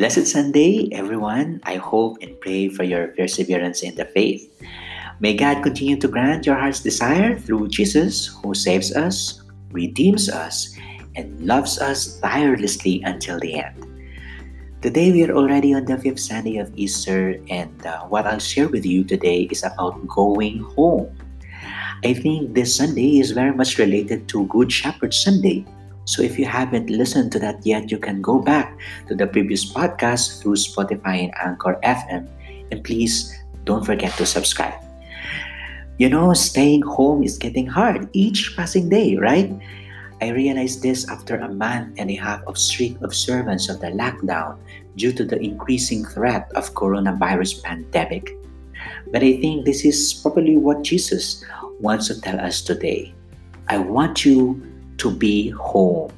blessed Sunday, everyone. I hope and pray for your perseverance in the faith. May God continue to grant your heart's desire through Jesus, who saves us, redeems us, and loves us tirelessly until the end. Today, we are already on the fifth Sunday of Easter, and uh, what I'll share with you today is about going home. I think this Sunday is very much related to Good Shepherd Sunday. So if you haven't listened to that yet, you can go back to the previous podcast through Spotify and Anchor FM. And please don't forget to subscribe. You know, staying home is getting hard each passing day, right? I realized this after a month and a half of strict observance of the lockdown due to the increasing threat of coronavirus pandemic. But I think this is probably what Jesus wants to tell us today. I want you to be home.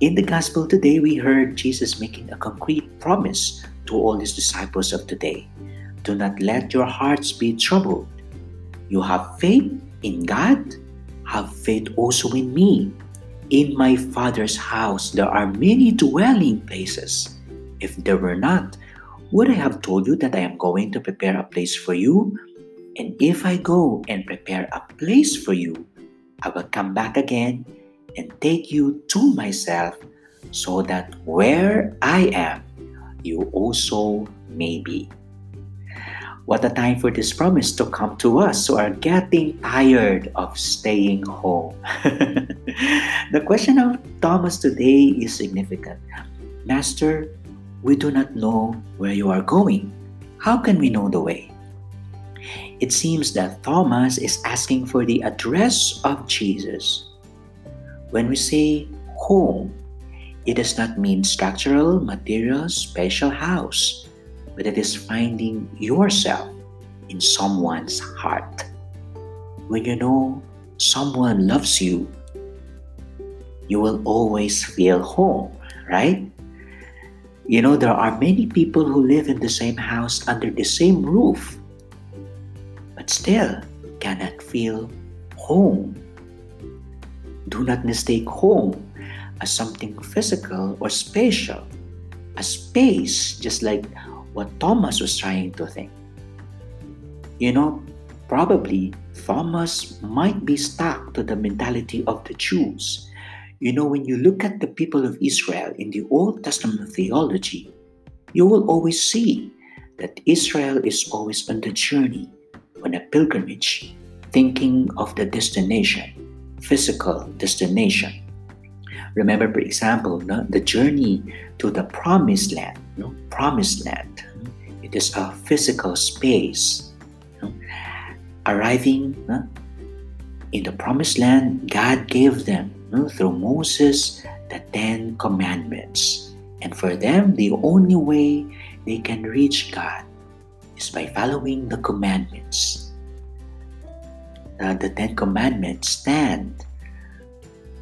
In the gospel today, we heard Jesus making a concrete promise to all his disciples of today. Do not let your hearts be troubled. You have faith in God, have faith also in me. In my Father's house there are many dwelling places. If there were not, would I have told you that I am going to prepare a place for you? And if I go and prepare a place for you, I will come back again and take you to myself so that where I am, you also may be. What a time for this promise to come to us who are getting tired of staying home. the question of Thomas today is significant. Master, we do not know where you are going. How can we know the way? It seems that Thomas is asking for the address of Jesus. When we say home, it does not mean structural, material, special house, but it is finding yourself in someone's heart. When you know someone loves you, you will always feel home, right? You know, there are many people who live in the same house under the same roof but still cannot feel home. Do not mistake home as something physical or spatial, a space just like what Thomas was trying to think. You know, probably Thomas might be stuck to the mentality of the Jews. You know, when you look at the people of Israel in the Old Testament theology, you will always see that Israel is always on the journey on a pilgrimage, thinking of the destination, physical destination. Remember, for example, no, the journey to the promised land. No? Promised land. It is a physical space. Arriving in the promised land, God gave them through Moses the Ten Commandments. And for them, the only way they can reach God is by following the commandments. Uh, the Ten Commandments stand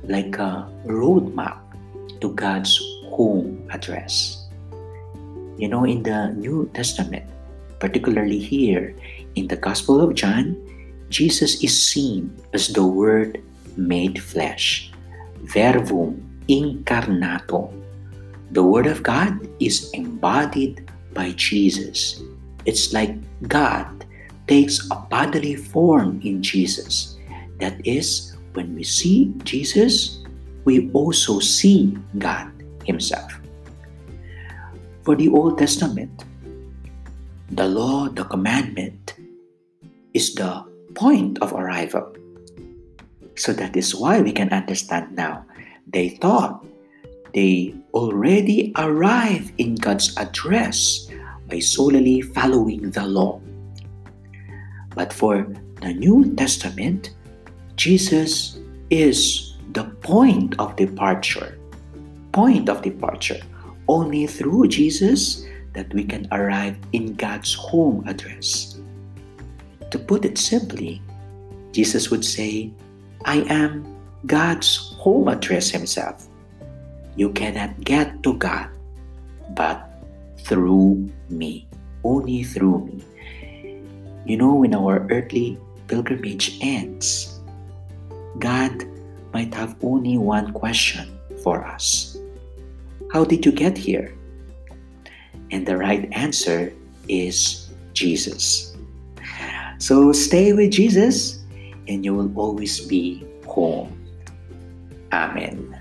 like a roadmap to God's home address. You know, in the New Testament, particularly here in the Gospel of John, Jesus is seen as the Word made flesh, Verbum incarnatum. The Word of God is embodied by Jesus. It's like God takes a bodily form in Jesus. That is, when we see Jesus, we also see God Himself. For the Old Testament, the law, the commandment, is the point of arrival. So that is why we can understand now. They thought they already arrived in God's address by solely following the law. But for the New Testament, Jesus is the point of departure. Point of departure. Only through Jesus that we can arrive in God's home address. To put it simply, Jesus would say, I am God's home address Himself. You cannot get to God but through me, only through me. You know, when our earthly pilgrimage ends, God might have only one question for us How did you get here? And the right answer is Jesus. So stay with Jesus and you will always be home. Amen.